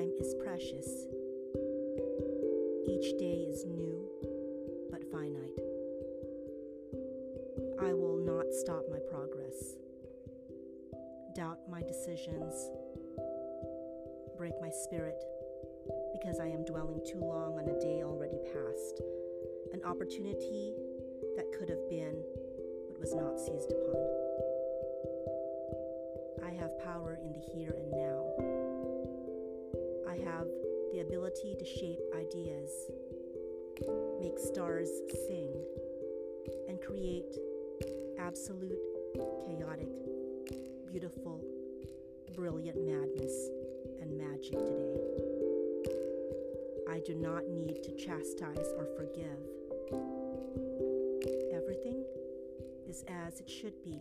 Time is precious. Each day is new but finite. I will not stop my progress, doubt my decisions, break my spirit because I am dwelling too long on a day already past, an opportunity that could have been but was not seized upon. I have power in the here and now. Ability to shape ideas, make stars sing, and create absolute, chaotic, beautiful, brilliant madness and magic today. I do not need to chastise or forgive. Everything is as it should be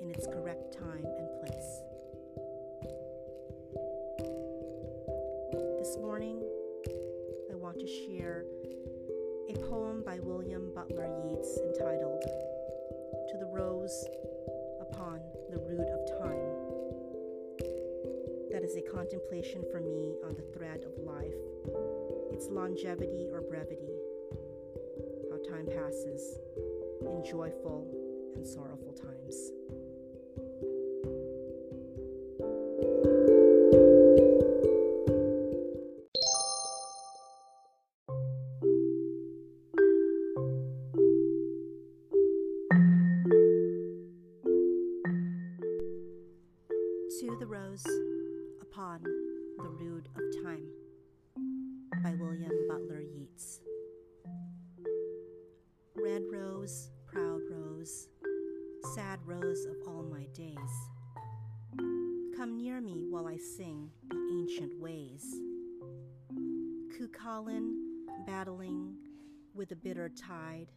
in its correct time and place. This morning, I want to share a poem by William Butler Yeats entitled To the Rose Upon the Rood of Time. That is a contemplation for me on the thread of life, its longevity or brevity, how time passes in joyful and sorrowful times. To the Rose Upon the Rood of Time by William Butler Yeats. Red rose, proud rose, sad rose of all my days. Come near me while I sing the ancient ways. Cuchulainn battling with the bitter tide.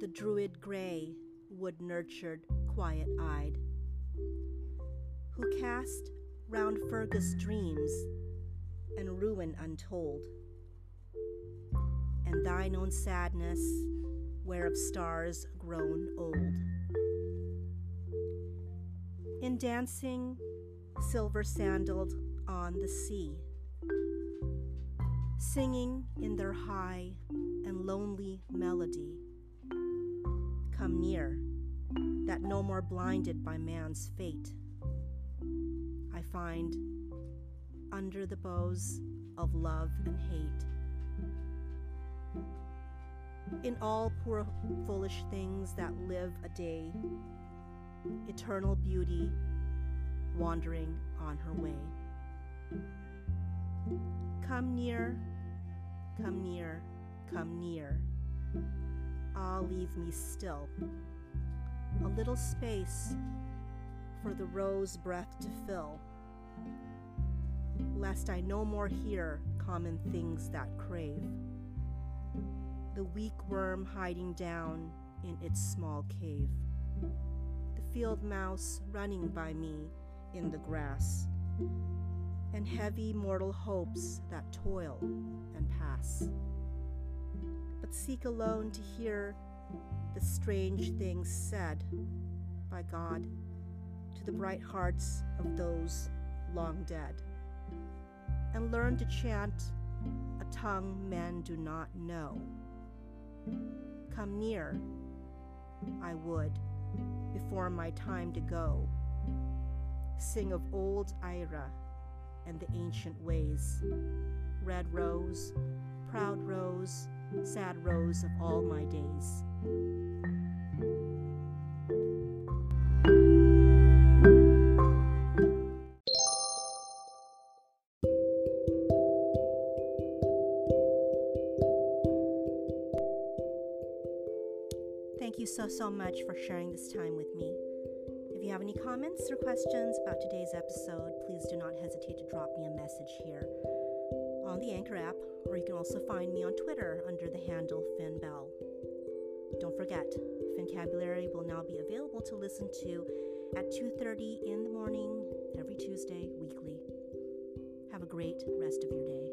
The druid gray, wood nurtured, quiet eyed cast round Fergus dreams and ruin untold. And thine own sadness, whereof stars grown old. In dancing, silver sandaled on the sea, singing in their high and lonely melody. Come near, that no more blinded by man's fate I find under the boughs of love and hate. In all poor foolish things that live a day, eternal beauty wandering on her way. Come near, come near, come near. Ah, leave me still. A little space for the rose breath to fill, lest I no more hear common things that crave. The weak worm hiding down in its small cave, the field mouse running by me in the grass, and heavy mortal hopes that toil and pass. But seek alone to hear the strange things said by God to the bright hearts of those long dead, and learn to chant a tongue men do not know. Come near, I would, before my time to go, sing of old Eire and the ancient ways. Red rose, proud rose, sad rose of all my days. So, so much for sharing this time with me. If you have any comments or questions about today's episode, please do not hesitate to drop me a message here on the Anchor app, or you can also find me on Twitter under the handle Finn Bell. Don't forget, Fincabulary will now be available to listen to at 2:30 in the morning every Tuesday weekly. Have a great rest of your day.